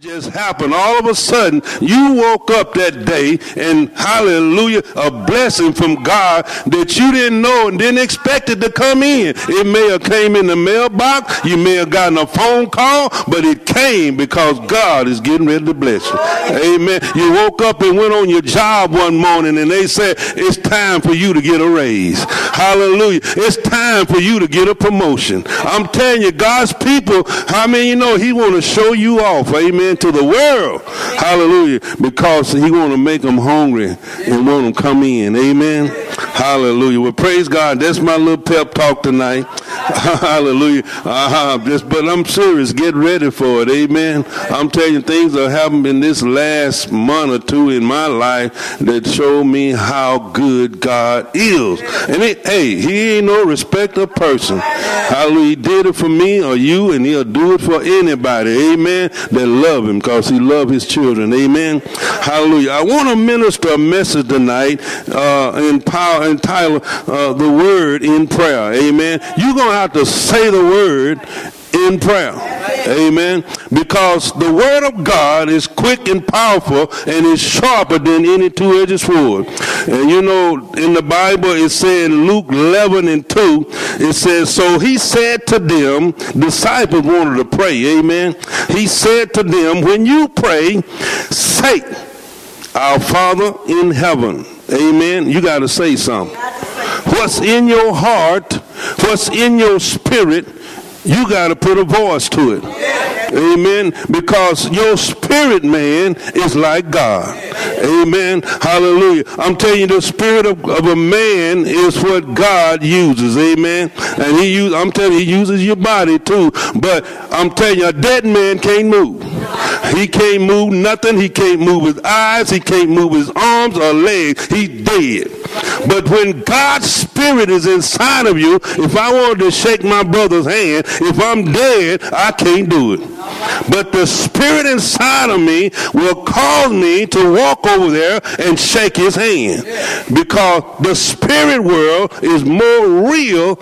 just happened. All of a sudden, you woke up that day and hallelujah, a blessing from God that you didn't know and didn't expect it to come in. It may have came in the mailbox. You may have gotten a phone call, but it came because God is getting ready to bless you. Amen. You woke up and went on your job one morning and they said, it's time for you to get a raise. Hallelujah. It's time for you to get a promotion. I'm telling you, God's people, how many you know he want to show you off. Amen into the world. Hallelujah. Because he want to make them hungry and want them come in. Amen. Hallelujah. Well, praise God. That's my little pep talk tonight. Hallelujah. Uh-huh. Just, but I'm serious. Get ready for it. Amen. I'm telling you, things that happened in this last month or two in my life that show me how good God is. And it, hey, he ain't no respecter person. Hallelujah. He did it for me or you, and he'll do it for anybody. Amen. That love him because he love his children. Amen. Hallelujah. I want to minister a message tonight uh, in power entitled uh, "The Word in Prayer." Amen. You're gonna have to say the word in prayer. Amen. Because the word of God is quick and powerful and is sharper than any two-edged sword. And you know, in the Bible it said Luke 11 and 2, it says, So he said to them, disciples wanted to pray. Amen. He said to them, when you pray, say, our Father in heaven. Amen. You got to say something. What's in your heart, what's in your spirit, you got to put a voice to it. Amen. Because your spirit man is like God. Amen. Hallelujah. I'm telling you, the spirit of, of a man is what God uses. Amen. And he use, I'm telling you, he uses your body too. But I'm telling you, a dead man can't move. He can't move nothing. He can't move his eyes. He can't move his arms or legs. He's dead. But when God's spirit is inside of you, if I wanted to shake my brother's hand, if I'm dead, I can't do it. But the spirit inside of me will cause me to walk over there and shake his hand. Because the spirit world is more real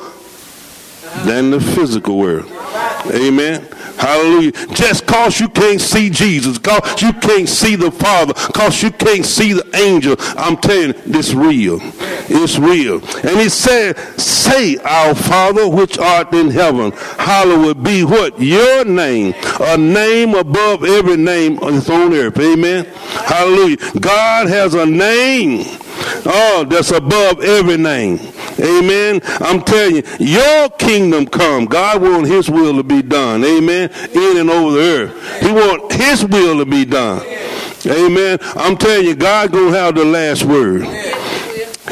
than the physical world. Amen. Hallelujah. Just cause you can't see Jesus, cause you can't see the Father, cause you can't see the angel. I'm telling you, this real. It's real. And he said, say, our Father which art in heaven, hallowed be what? Your name. A name above every name on that's on earth. Amen. Hallelujah. God has a name. Oh, that's above every name. Amen. I'm telling you, your kingdom come. God wants his will to be done. Amen. In and over the earth. He wants his will to be done. Amen. I'm telling you, God gonna have the last word.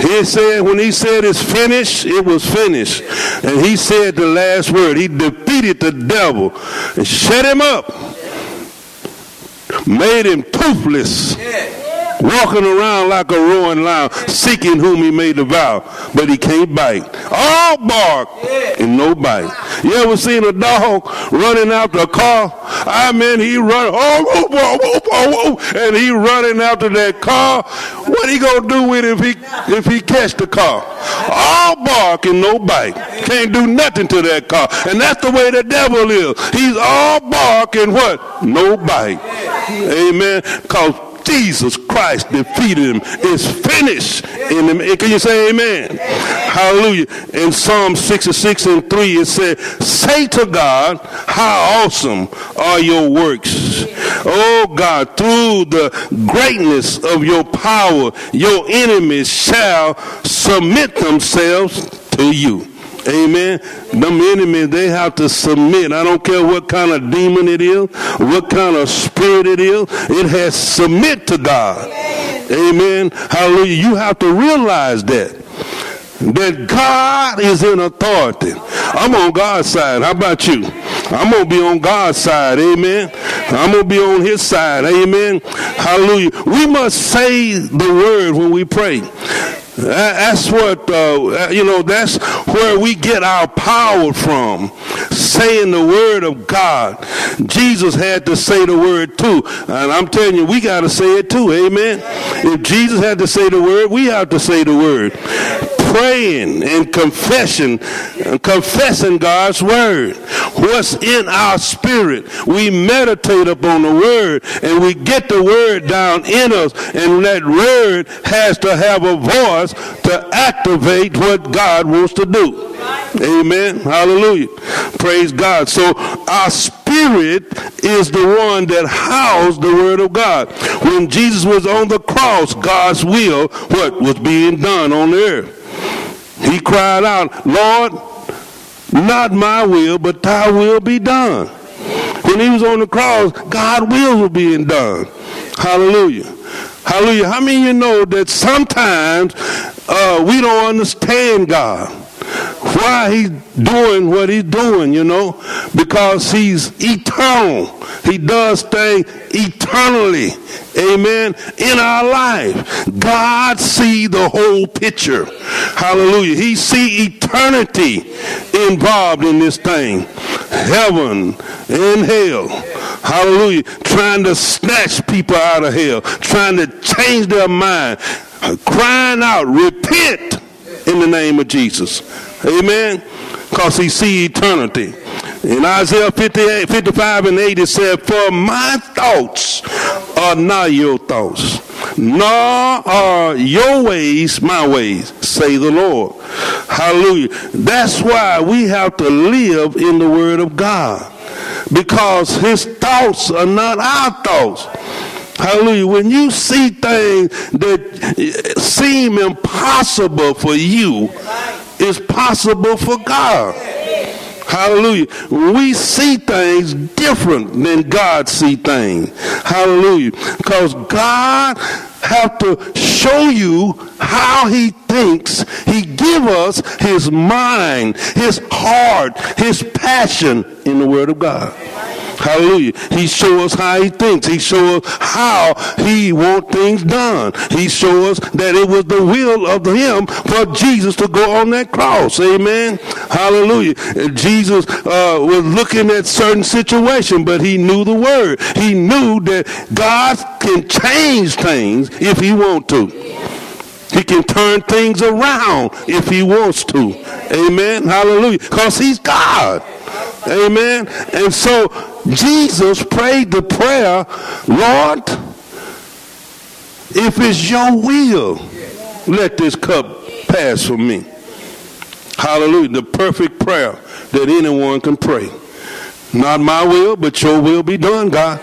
He said, when he said it's finished, it was finished. And he said the last word. He defeated the devil and shut him up. Made him toothless walking around like a roaring lion, seeking whom he may devour, but he can't bite. All bark and no bite. You ever seen a dog running after a car? I mean, he run, oh, oh, oh, oh, oh, oh and he running after that car. What he gonna do with it if he if he catch the car? All bark and no bite. Can't do nothing to that car. And that's the way the devil is. He's all bark and what? No bite. Amen. Cause Jesus Christ defeated him. It's finished. In can you say amen? Hallelujah. In Psalm 66 and 3, it said, Say to God, how awesome are your works. Oh God, through the greatness of your power, your enemies shall submit themselves to you. Amen. Them enemies, they have to submit. I don't care what kind of demon it is, what kind of spirit it is. It has submit to God. Amen. Hallelujah. You have to realize that. That God is in authority. I'm on God's side. How about you? I'm going to be on God's side. Amen. I'm going to be on his side. Amen. Hallelujah. We must say the word when we pray. That's what, uh, you know, that's where we get our power from. Saying the word of God. Jesus had to say the word too. And I'm telling you, we got to say it too. Amen. If Jesus had to say the word, we have to say the word praying and confessing, confessing God's word. What's in our spirit, we meditate upon the word and we get the word down in us, and that word has to have a voice to activate what God wants to do. Amen. Hallelujah. Praise God. So our spirit is the one that housed the word of God. When Jesus was on the cross, God's will, what was being done on the earth. He cried out, Lord, not my will, but thy will be done. When he was on the cross, God's will was being done. Hallelujah. Hallelujah. How many of you know that sometimes uh, we don't understand God? Why he's doing what he's doing, you know, because he's eternal. He does things eternally. Amen. In our life, God see the whole picture. Hallelujah. He see eternity involved in this thing. Heaven and hell. Hallelujah. Trying to snatch people out of hell. Trying to change their mind. Crying out, repent in the name of Jesus. Amen. Because he see eternity. In Isaiah 58, 55 and 8, it said, For my thoughts are not your thoughts, nor are your ways my ways, say the Lord. Hallelujah. That's why we have to live in the Word of God. Because his thoughts are not our thoughts. Hallelujah. When you see things that seem impossible for you, it's possible for God. Hallelujah. We see things different than God see things. Hallelujah. Because God have to show you how he thinks. He give us his mind, his heart, his passion in the word of God. Hallelujah. He show us how he thinks. He show us how he want things done. He show us that it was the will of him for Jesus to go on that cross. Amen. Hallelujah. Jesus uh, was looking at certain situation, but he knew the word. He knew that God can change things if he want to. He can turn things around if he wants to. Amen. Hallelujah. Because he's God. Amen. And so Jesus prayed the prayer, Lord, if it's your will, let this cup pass from me. Hallelujah. The perfect prayer that anyone can pray. Not my will, but your will be done, God.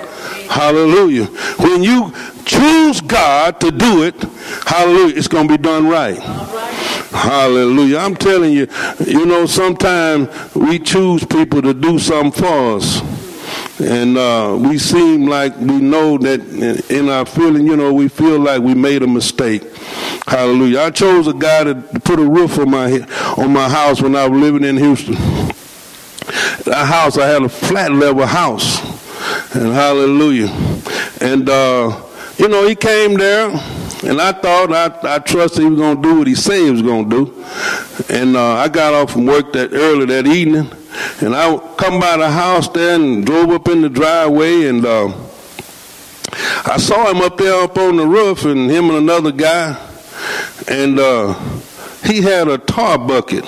Hallelujah. When you choose God to do it, hallelujah, it's going to be done right. Hallelujah. I'm telling you, you know, sometimes we choose people to do something for us. And uh, we seem like we know that in our feeling, you know, we feel like we made a mistake. Hallelujah. I chose a guy to put a roof on my on my house when I was living in Houston. That house, I had a flat level house. And hallelujah. And, uh, you know, he came there, and I thought, I, I trusted he was going to do what he said he was going to do. And uh, I got off from work that early that evening, and I come by the house there and drove up in the driveway, and uh, I saw him up there up on the roof, and him and another guy, and uh, he had a tar bucket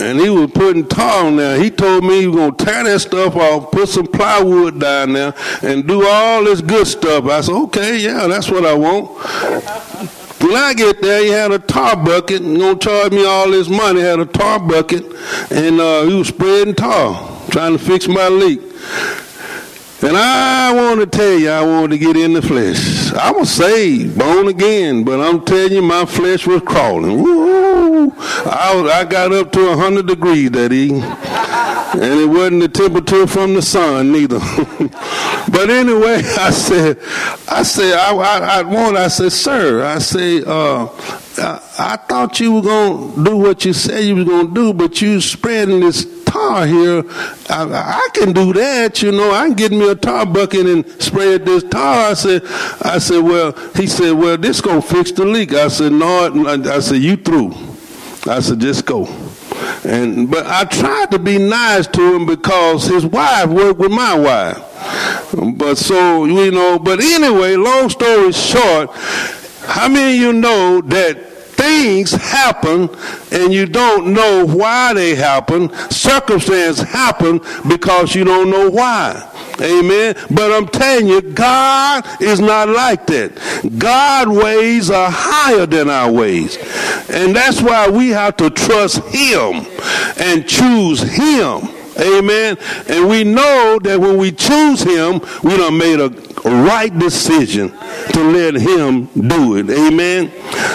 and he was putting tar on there. He told me he was gonna tear that stuff off, put some plywood down there, and do all this good stuff. I said, okay, yeah, that's what I want. When I get there, he had a tar bucket and gonna charge me all this money. Had a tar bucket, and uh, he was spreading tar, trying to fix my leak. And I want to tell you, I wanted to get in the flesh. I was saved, born again, but I'm telling you, my flesh was crawling. Woo! I, I got up to 100 degrees that evening. And it wasn't the temperature from the sun neither. but anyway, I said, I said, I, I, I want, I said, sir, I said, uh, I, I, thought you were to do what you said you going to do, but you spreading this tar here. I, I, can do that, you know. I can get me a tar bucket and spread this tar. I said, I said, well, he said, well, this gonna fix the leak. I said, no, I said, you through. I said, just go. And but I tried to be nice to him because his wife worked with my wife. But so you know, but anyway, long story short, how many of you know that things happen and you don't know why they happen. Circumstances happen because you don't know why. Amen. But I'm telling you, God is not like that. God ways are higher than our ways. And that's why we have to trust him and choose him. Amen. And we know that when we choose him, we done made a right decision to let him do it. Amen.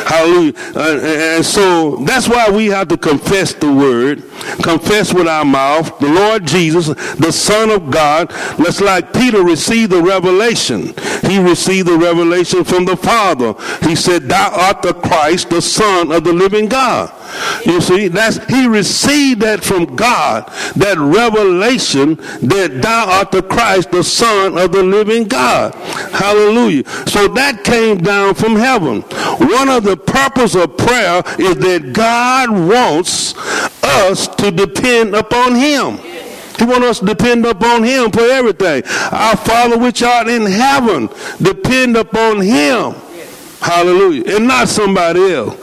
Hallelujah. Uh, and so that's why we have to confess the word, confess with our mouth the Lord Jesus, the Son of God. Let's like Peter received the revelation. He received the revelation from the Father. He said, Thou art the Christ, the Son of the living God. You see, that's he received that from God, that revelation that thou art the Christ, the Son of the living God. Hallelujah. So that came down from heaven. One of the purpose of prayer is that God wants us to depend upon him. He wants us to depend upon him for everything. Our Father which art in heaven, depend upon him. Hallelujah. And not somebody else.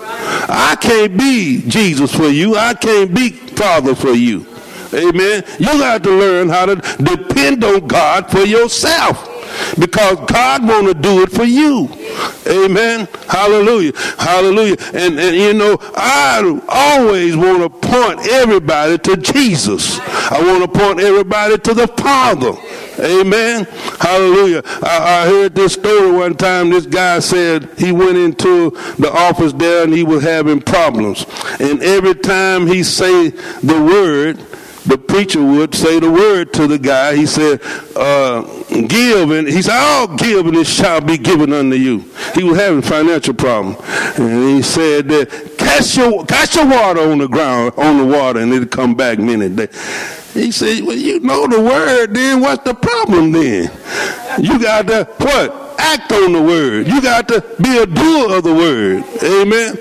I can't be Jesus for you. I can't be Father for you. Amen. You got to learn how to depend on God for yourself because God want to do it for you. Amen. Hallelujah. Hallelujah. And, and you know, I always want to point everybody to Jesus. I want to point everybody to the Father. Amen. Hallelujah. I, I, heard this story one time. This guy said he went into the office there and he was having problems. And every time he say the word, the preacher would say the word to the guy. He said, uh, give, and he said, I'll give, and it shall be given unto you. He was having financial problem. And he said that, cast your, cast your water on the ground, on the water, and it'll come back minute. He said, well, you know the word, then what's the problem then? You got to, what? Act on the word. You got to be a doer of the word. Amen.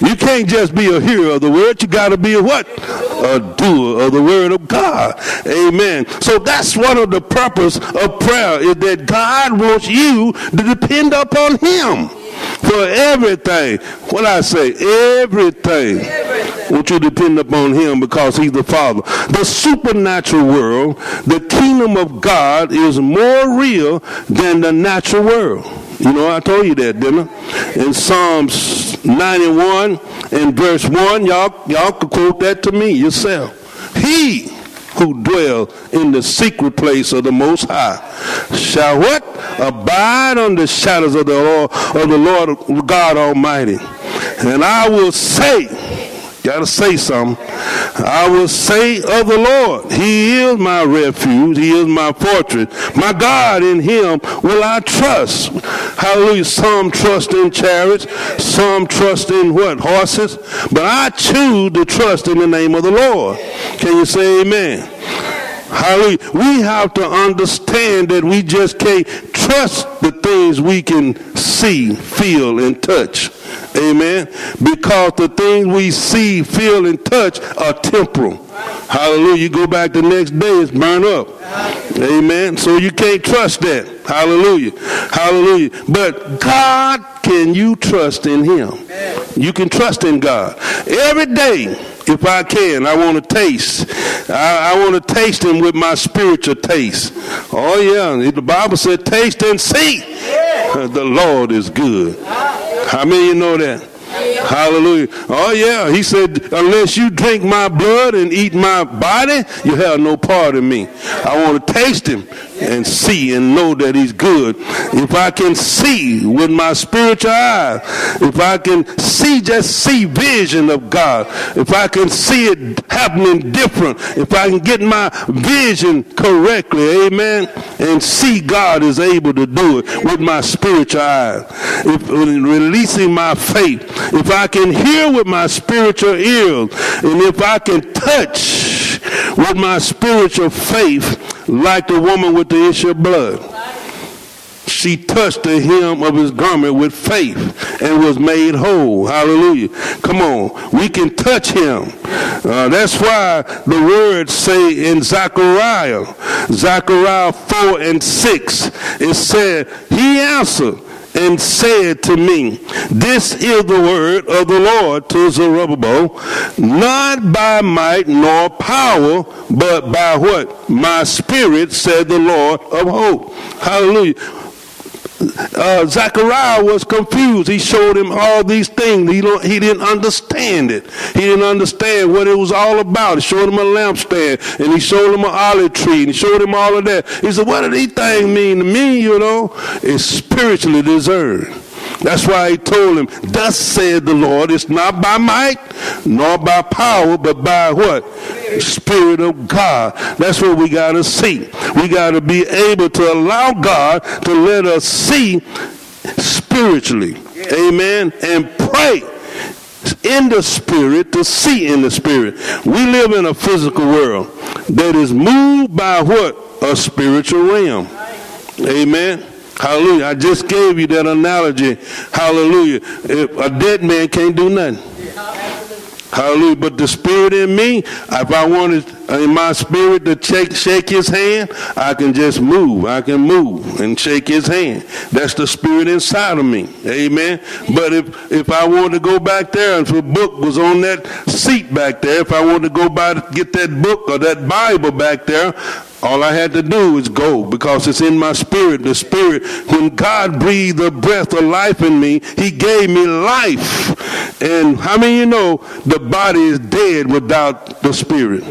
You can't just be a hearer of the word. You got to be a what? A doer of the word of God. Amen. So that's one of the purpose of prayer is that God wants you to depend upon him for everything. What I say, everything. everything. Want you to depend upon him because he's the Father. The supernatural world, the kingdom of God is more real than the natural world. You know, I told you that, didn't I? In Psalms 91 and verse 1, y'all, y'all could quote that to me yourself. He who dwell in the secret place of the Most High shall what? Abide under the shadows of the Lord, of the Lord God Almighty. And I will say, Gotta say something. I will say of the Lord, He is my refuge. He is my fortress. My God, in Him will I trust. Hallelujah. Some trust in chariots. Some trust in what? Horses. But I choose to trust in the name of the Lord. Can you say amen? Hallelujah. We have to understand that we just can't trust the things we can see, feel, and touch. Amen. Because the things we see, feel, and touch are temporal. Hallelujah. You go back the next day, it's burned up. Amen. So you can't trust that. Hallelujah. Hallelujah. But God, can you trust in Him? You can trust in God. Every day, if I can, I want to taste. I, I want to taste Him with my spiritual taste. Oh, yeah. The Bible said, taste and see. The Lord is good. How many you know that? Hallelujah. Oh, yeah. He said, unless you drink my blood and eat my body, you have no part in me. I want to taste him and see and know that he's good. If I can see with my spiritual eyes, if I can see, just see vision of God, if I can see it happening different, if I can get my vision correctly, amen, and see God is able to do it with my spiritual eyes, if releasing my faith, if I can hear with my spiritual ears, and if I can touch with my spiritual faith, like the woman with the issue of blood. She touched the hem of his garment with faith and was made whole. Hallelujah. Come on. We can touch him. Uh, that's why the words say in Zechariah, Zechariah 4 and 6, it said, He answered and said to me, This is the word of the Lord to Zerubbabel, not by might nor power, but by what? My spirit, said the Lord of hope. Hallelujah uh, Zechariah was confused. He showed him all these things. He, he didn't understand it. He didn't understand what it was all about. He showed him a lampstand and he showed him an olive tree and he showed him all of that. He said, what do these things mean to me, you know? It's spiritually discerned. That's why he told him, Thus said the Lord, it's not by might nor by power, but by what? Spirit of God. That's what we got to see. We got to be able to allow God to let us see spiritually. Amen. And pray in the spirit to see in the spirit. We live in a physical world that is moved by what? A spiritual realm. Amen. Hallelujah. I just gave you that analogy. Hallelujah. If a dead man can't do nothing. Hallelujah. But the spirit in me, if I wanted in my spirit to shake, shake his hand, I can just move. I can move and shake his hand. That's the spirit inside of me. Amen. But if, if I wanted to go back there if a book was on that seat back there, if I wanted to go by to get that book or that Bible back there, all I had to do is go because it's in my spirit. The spirit, when God breathed the breath of life in me, he gave me life. And how many you know the body is dead without the spirit?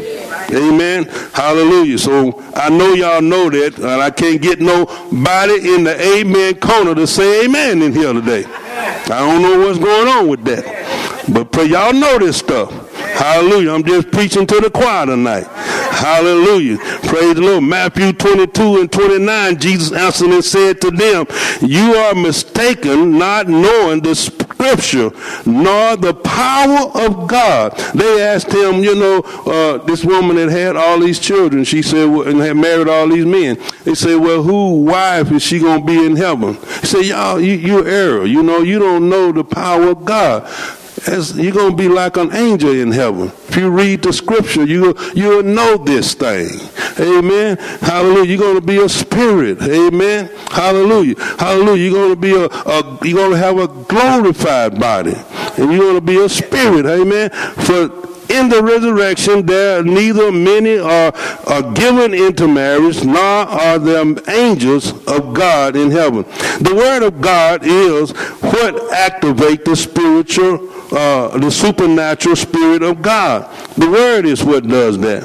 Amen. Hallelujah. So I know y'all know that, and I can't get nobody in the amen corner to say amen in here today. I don't know what's going on with that. But pray y'all know this stuff. Hallelujah. I'm just preaching to the choir tonight. Hallelujah. Praise the Lord. Matthew 22 and 29, Jesus answered and said to them, You are mistaken, not knowing the scripture, nor the power of God. They asked him, you know, uh, this woman that had all these children, she said, and had married all these men. They said, Well, who wife is she going to be in heaven? He said, Y'all, you, you're error. You know, you don't know the power of God as you're going to be like an angel in heaven. If you read the scripture, you, you'll know this thing. Amen. Hallelujah. You're going to be a spirit. Amen. Hallelujah. Hallelujah. You're going to be a, a you're going to have a glorified body. And you're going to be a spirit. Amen. For in the resurrection there neither many are, are given into marriage nor are there angels of God in heaven. The word of God is what activates the spiritual uh, the supernatural spirit of God. The word is what does that.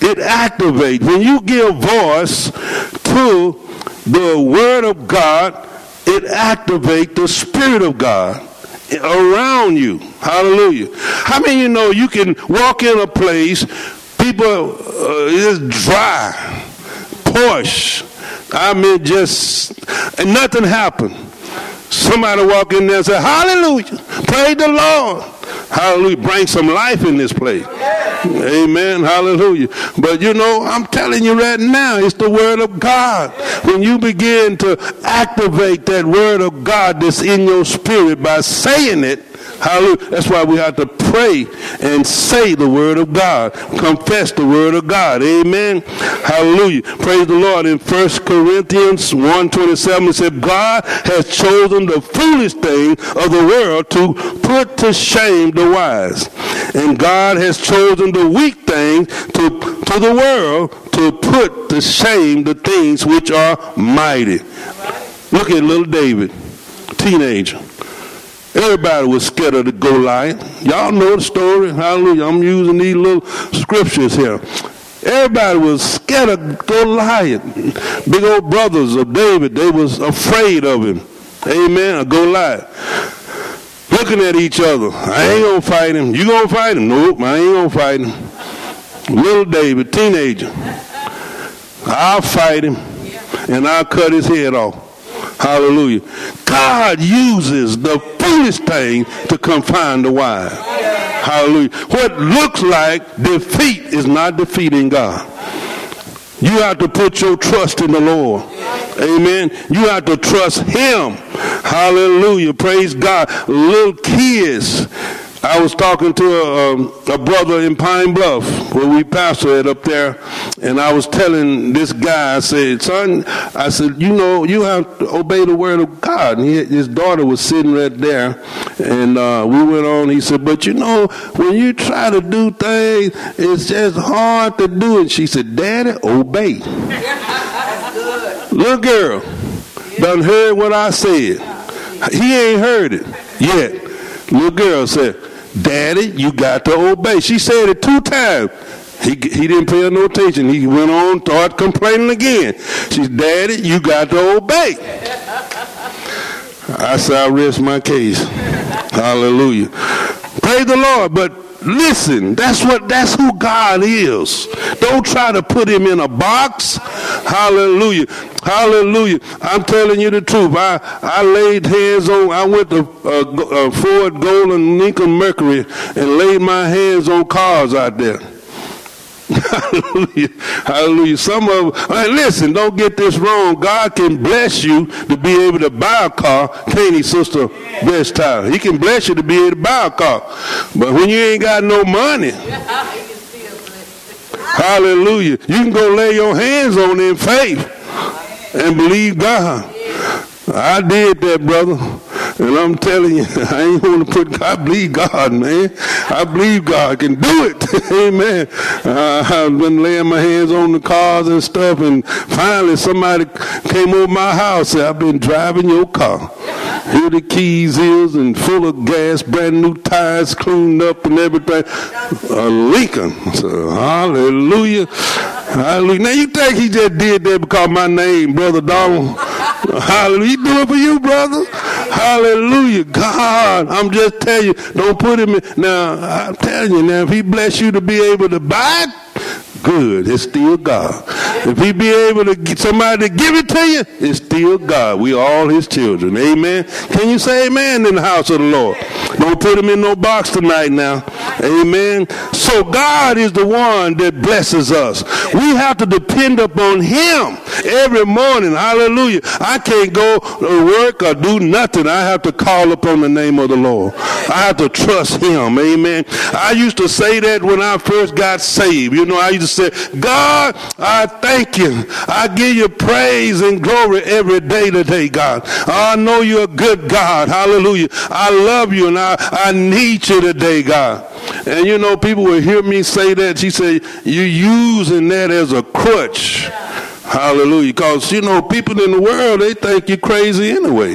It activates. When you give voice to the word of God, it activates the spirit of God around you. Hallelujah. How many you know you can walk in a place, people uh, is dry, push. I mean, just, and nothing happened. Somebody walk in there and say, Hallelujah. Praise the Lord. Hallelujah. Bring some life in this place. Amen. Hallelujah. But you know, I'm telling you right now, it's the word of God. When you begin to activate that word of God that's in your spirit by saying it, Hallelujah. That's why we have to pray and say the word of God. Confess the word of God. Amen. Hallelujah. Praise the Lord. In 1 Corinthians 1.27 it said, God has chosen the foolish thing of the world to put to shame the wise. And God has chosen the weak things to, to the world to put to shame the things which are mighty. Look at little David, teenager. Everybody was scared of the Goliath. Y'all know the story. Hallelujah. I'm using these little scriptures here. Everybody was scared of Goliath. Big old brothers of David, they was afraid of him. Amen. A Goliath. Looking at each other. I ain't gonna fight him. You gonna fight him? Nope, I ain't gonna fight him. Little David, teenager. I'll fight him and I'll cut his head off. Hallelujah. God uses the foolish thing to confine the wise. Hallelujah. What looks like defeat is not defeating God. You have to put your trust in the Lord. Amen. You have to trust Him. Hallelujah. Praise God. Little kids I was talking to a, um, a, brother in Pine Bluff where we pastored up there, and I was telling this guy, I said, son, I said, you know, you have to obey the word of God. And he, his daughter was sitting right there, and uh, we went on. He said, but you know, when you try to do things, it's just hard to do it. She said, Daddy, obey. Little girl, done heard what I said. He ain't heard it yet. Little girl said, Daddy, you got to obey. She said it two times. He, he didn't pay her no attention. He went on, started complaining again. She said, Daddy, you got to obey. I said, I rest my case. Hallelujah. Praise the Lord. But Listen, that's what that's who God is. Don't try to put him in a box. Hallelujah. Hallelujah. I'm telling you the truth. I, I laid hands on, I went to uh, uh, Ford Golden Lincoln Mercury and laid my hands on cars out there. Hallelujah. Hallelujah. Some of right, listen, don't get this wrong. God can bless you to be able to buy a car. Can't he, Sister Best Tyler? He can bless you to be able to buy a car. But when you ain't got no money, hallelujah, you can go lay your hands on in faith and believe God. I did that, brother. And I'm telling you, I ain't want to put, I believe God, man. I believe God can do it. Amen. I've been laying my hands on the cars and stuff, and finally somebody came over my house and I've been driving your car. Here the keys is and full of gas, brand new tires cleaned up and everything. A Lincoln. So, hallelujah. Hallelujah. Now you think he just did that because my name, Brother Donald? Hallelujah. He do it for you, brother. Hallelujah. God, I'm just telling you, don't put him in. Now, I'm telling you now, if he bless you to be able to buy it, good. It's still God. If he be able to get somebody to give it to you, it's still God. We all his children. Amen. Can you say amen in the house of the Lord? Don't put him in no box tonight now. Amen. So God is the one that blesses us. We have to depend upon him every morning. Hallelujah. I can't go to work or do nothing. I have to call upon the name of the Lord. I have to trust him. Amen. I used to say that when I first got saved. You know, I used to say, God, I thank you. I give you praise and glory every day today, God. I know you're a good God. Hallelujah. I love you and I, I need you today, God. And you know, people will hear me say that. She said, you're using that as a crutch. Hallelujah. Because, you know, people in the world, they think you're crazy anyway.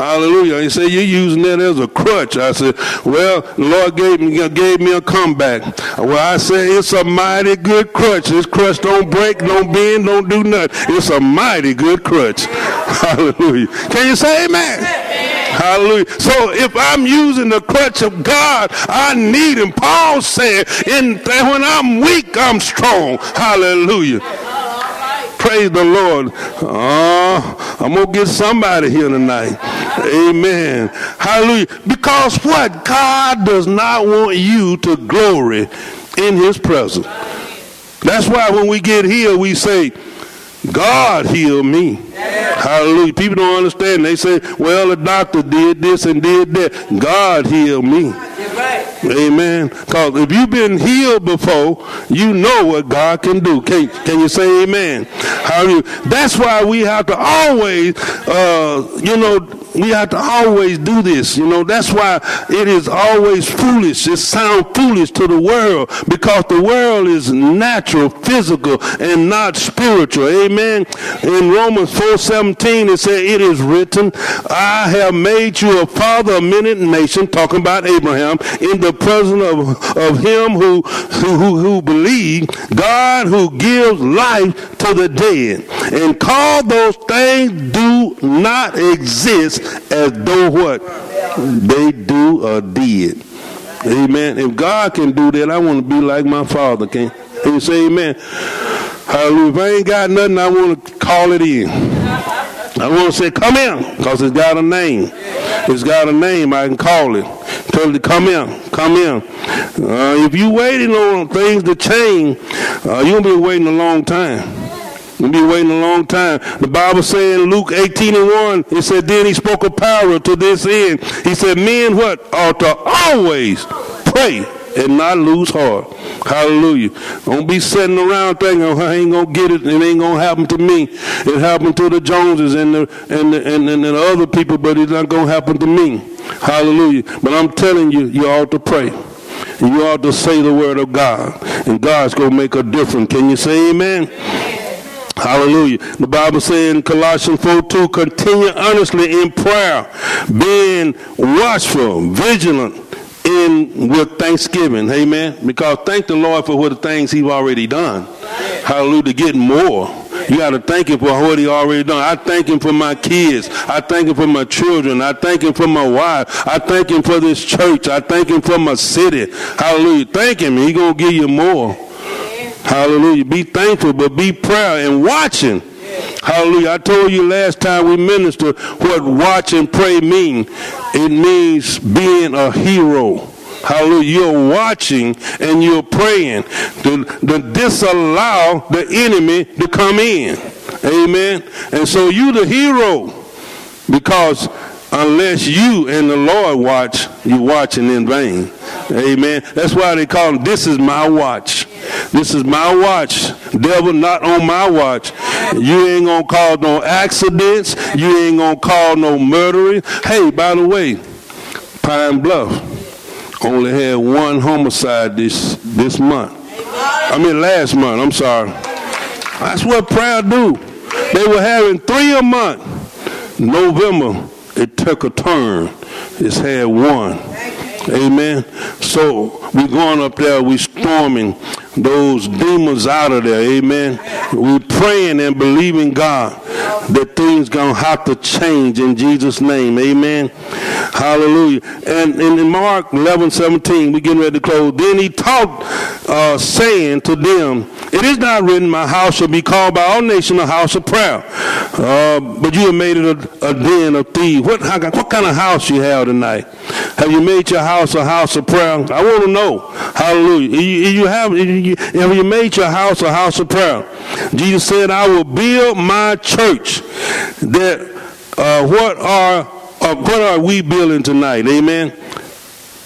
Hallelujah. He said, You're using that as a crutch. I said, Well, the Lord gave me, gave me a comeback. Well, I said, It's a mighty good crutch. This crutch don't break, don't bend, don't do nothing. It's a mighty good crutch. Hallelujah. Can you say amen? Hallelujah. So if I'm using the crutch of God, I need him. Paul said, in, when I'm weak, I'm strong. Hallelujah. Praise the Lord. Uh, I'm going to get somebody here tonight. Amen. Hallelujah. Because what? God does not want you to glory in his presence. That's why when we get here, we say, God healed me. Hallelujah. People don't understand. They say, well, the doctor did this and did that. God healed me. Amen. Because if you've been healed before, you know what God can do. Can, can you say amen? Hallelujah. That's why we have to always, uh, you know, we have to always do this. You know, that's why it is always foolish. It sounds foolish to the world because the world is natural, physical, and not spiritual. Amen. In Romans 4 17, it says, It is written, I have made you a father of many nations, talking about Abraham, in the presence of, of him who, who, who believed, God who gives life to the dead, and call those things do not exist as though what? They do or did. Amen. If God can do that, I want to be like my father. Can, you say amen? If I ain't got nothing, I want to call it in. I want to say, come in, because it's got a name. It's got a name, I can call it. Tell it to come in, come in. Uh, if you waiting on things to change, uh, you'll be waiting a long time. We'll be waiting a long time. The Bible says in Luke 18 and 1, it said, Then he spoke a power to this end. He said, Men what? Ought to always pray and not lose heart. Hallelujah. Don't be sitting around thinking, oh, I ain't gonna get it, it ain't gonna happen to me. It happened to the Joneses and the and the, and, and the other people, but it's not gonna happen to me. Hallelujah. But I'm telling you, you ought to pray. You ought to say the word of God. And God's gonna make a difference. Can you say amen? Hallelujah. The Bible says in Colossians 4 2, continue earnestly in prayer, being watchful, vigilant, in with thanksgiving. Amen. Because thank the Lord for what the things He's already done. Hallelujah. To get more. You got to thank Him for what He already done. I thank Him for my kids. I thank Him for my children. I thank Him for my wife. I thank Him for this church. I thank Him for my city. Hallelujah. Thank Him. He gonna give you more. Hallelujah. Be thankful, but be proud and watching. Hallelujah. I told you last time we ministered what watch and pray mean. It means being a hero. Hallelujah. You're watching and you're praying to, to disallow the enemy to come in. Amen. And so you the hero because unless you and the Lord watch, you're watching in vain. Amen. That's why they call them, this is my watch. This is my watch. Devil, not on my watch. You ain't gonna cause no accidents. You ain't gonna cause no murdering. Hey, by the way, Pine Bluff only had one homicide this this month. I mean last month, I'm sorry. That's what prayer do. They were having three a month. November, it took a turn. It's had one. Amen. So we're going up there, we storming those demons out of there. Amen. We're praying and believing God that things gonna have to change in Jesus' name. Amen. Hallelujah. And, and in Mark 11, 17, we getting ready to close. Then he talked, uh, saying to them, It is not written, My house shall be called by all nations a house of prayer. Uh, but you have made it a, a den of thieves. What, how, what kind of house you have tonight? Have you made your house a house of prayer? I want to know. Hallelujah. You, you have, you, have you made your house a house of prayer? Jesus said, I will build my church. That uh, what are uh, what are we building tonight? Amen.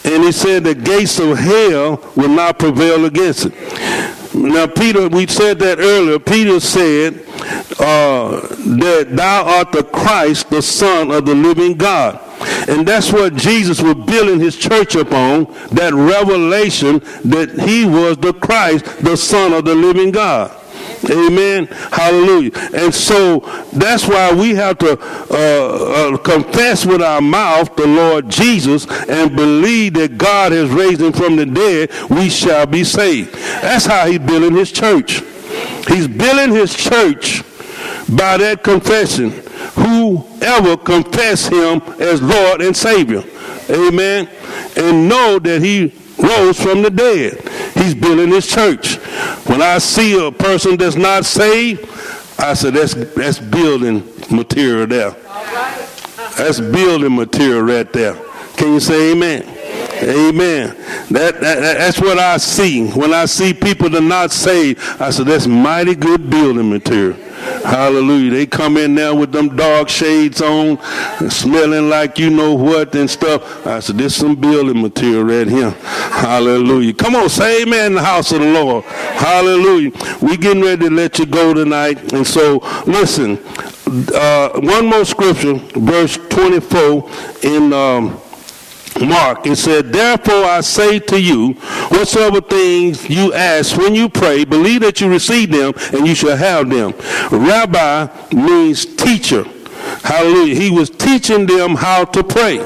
And he said the gates of hell will not prevail against it. Now, Peter, we said that earlier. Peter said uh, that thou art the Christ, the Son of the living God. And that's what Jesus was building his church upon, that revelation that he was the Christ, the Son of the living God. Amen. Hallelujah. And so that's why we have to uh, uh, confess with our mouth the Lord Jesus and believe that God has raised him from the dead, we shall be saved. That's how he's building his church. He's building his church by that confession. Whoever confess him as Lord and Savior. Amen. And know that he rose from the dead. He's building his church. When I see a person that's not saved, I said that's that's building material there. That's building material right there. Can you say amen? Amen. That, that, that's what I see. When I see people that are not saved, I said that's mighty good building material. Hallelujah. They come in there with them dark shades on, smelling like you know what and stuff. I said, this some building material right here. Hallelujah. Come on, say amen in the house of the Lord. Hallelujah. We getting ready to let you go tonight. And so, listen, uh, one more scripture, verse 24 in... Um, Mark, it said, Therefore I say to you, whatsoever things you ask when you pray, believe that you receive them and you shall have them. Rabbi means teacher. Hallelujah. He was teaching them how to pray.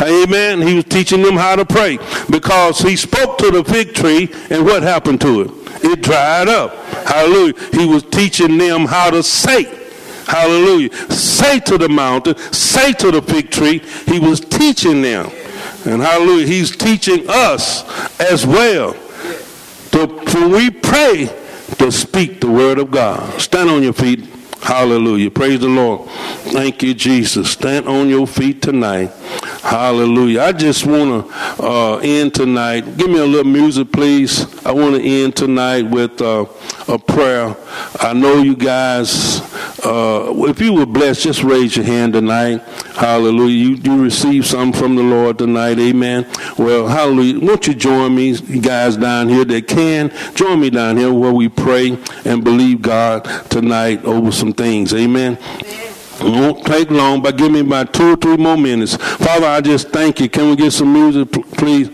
Amen. He was teaching them how to pray because he spoke to the fig tree and what happened to it? It dried up. Hallelujah. He was teaching them how to say. Hallelujah. Say to the mountain, say to the fig tree. He was teaching them. And hallelujah, he's teaching us as well to, we pray, to speak the word of God. Stand on your feet. Hallelujah. Praise the Lord. Thank you, Jesus. Stand on your feet tonight. Hallelujah. I just want to uh, end tonight. Give me a little music, please. I want to end tonight with uh, a prayer. I know you guys, uh, if you were blessed, just raise your hand tonight. Hallelujah. You, you receive something from the Lord tonight. Amen. Well, hallelujah. Won't you join me, guys down here that can? Join me down here where we pray and believe God tonight over some things. Amen. It won't take long, but give me about two or three more minutes. Father, I just thank you. Can we get some music, please?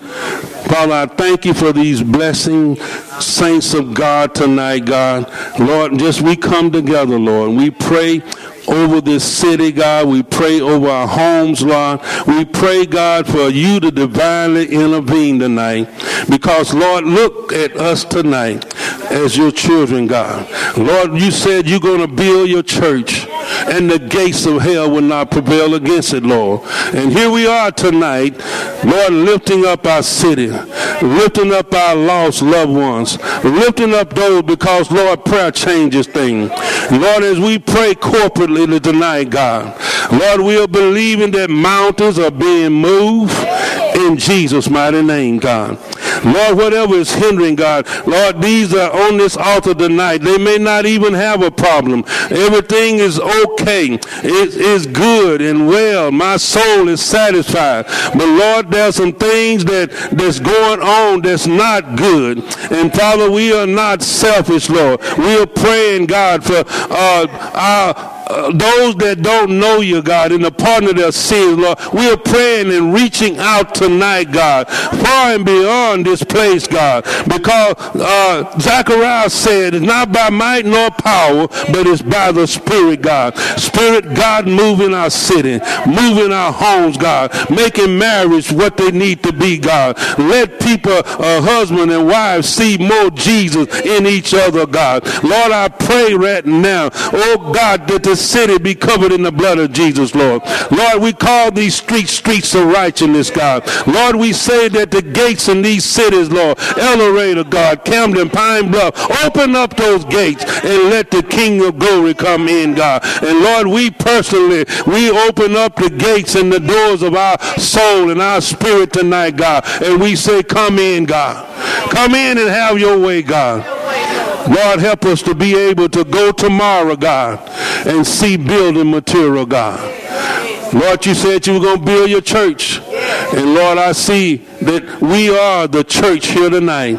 Father, I thank you for these blessing saints of God tonight, God. Lord, just we come together, Lord. We pray over this city, God. We pray over our homes, Lord. We pray, God, for you to divinely intervene tonight. Because, Lord, look at us tonight as your children, God. Lord, you said you're going to build your church and the gates of hell will not prevail against it, Lord. And here we are tonight, Lord, lifting up our city, lifting up our lost loved ones, lifting up those because, Lord, prayer changes things. Lord, as we pray corporately tonight, God, Lord, we are believing that mountains are being moved in Jesus' mighty name, God. Lord, whatever is hindering God, Lord, these are on this altar tonight. They may not even have a problem. Everything is okay. It is good and well. My soul is satisfied. But Lord, there's some things that that's going on that's not good. And Father, we are not selfish, Lord. We are praying, God, for uh, our those that don't know you, God, in the pardon of their sins, Lord, we are praying and reaching out tonight, God, far and beyond this place, God, because uh, said it's not by might nor power, but it's by the Spirit, God. Spirit, God, moving our city, moving our homes, God, making marriage what they need to be, God. Let people, uh, husband and wife, see more Jesus in each other, God. Lord, I pray right now, oh God, that the city be covered in the blood of Jesus, Lord. Lord, we call these streets streets of righteousness, God. Lord, we say that the gates in these cities, Lord, El Dorado, God, Camden, Pine Bluff, open up those gates and let the King of glory come in, God. And Lord, we personally, we open up the gates and the doors of our soul and our spirit tonight, God. And we say, come in, God. Come in and have your way, God. Lord, help us to be able to go tomorrow, God, and see building material, God. Lord, you said you were going to build your church. And Lord, I see that we are the church here tonight.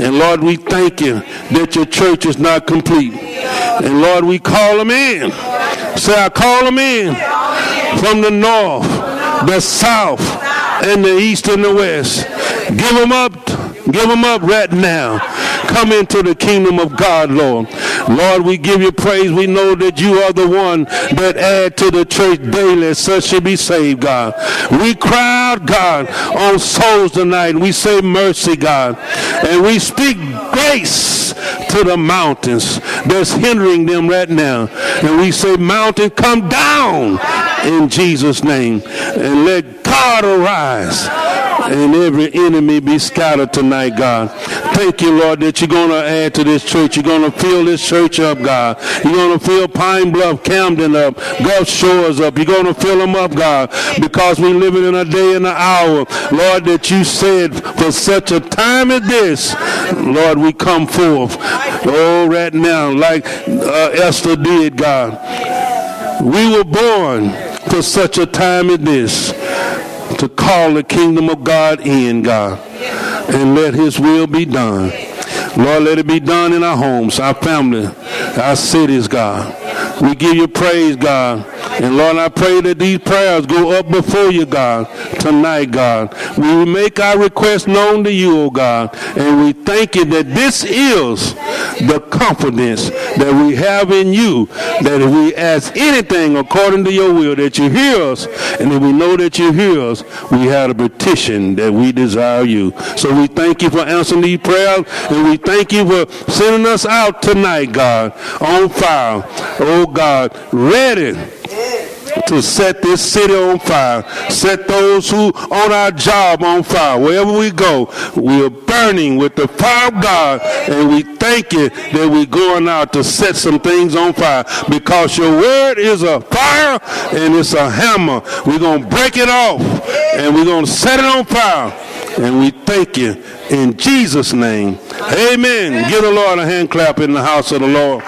And Lord, we thank you that your church is not complete. And Lord, we call them in. Say, I call them in from the north, the south, and the east and the west. Give them up. Give them up right now. Come into the kingdom of God, Lord. Lord, we give you praise. We know that you are the one that add to the church daily, such should be saved, God. We cry out, God, on souls tonight. We say mercy, God. And we speak grace to the mountains that's hindering them right now. And we say, mountain, come down in Jesus' name. And let God arise and every enemy be scattered tonight, God. Thank you, Lord, that you're going to add to this church. You're going to fill this church up, God. You're going to fill Pine Bluff, Camden up, Gulf Shores up. You're going to fill them up, God, because we're living in a day and an hour, Lord, that you said for such a time as this, Lord, we come forth. Oh, right now, like uh, Esther did, God. We were born for such a time as this to call the kingdom of God in, God, and let his will be done. Lord, let it be done in our homes, our family, our cities, God. We give you praise, God. And Lord, I pray that these prayers go up before you, God, tonight, God. We make our request known to you, oh God. And we thank you that this is the confidence that we have in you, that if we ask anything according to your will, that you hear us. And if we know that you hear us, we have a petition that we desire you. So we thank you for answering these prayers. And we thank you for sending us out tonight, God, on fire. Oh God, ready to set this city on fire. Set those who on our job on fire. Wherever we go, we are burning with the fire of God. And we thank you that we're going out to set some things on fire because your word is a fire and it's a hammer. We're going to break it off and we're going to set it on fire. And we thank you in Jesus' name. Amen. Give the Lord a hand clap in the house of the Lord.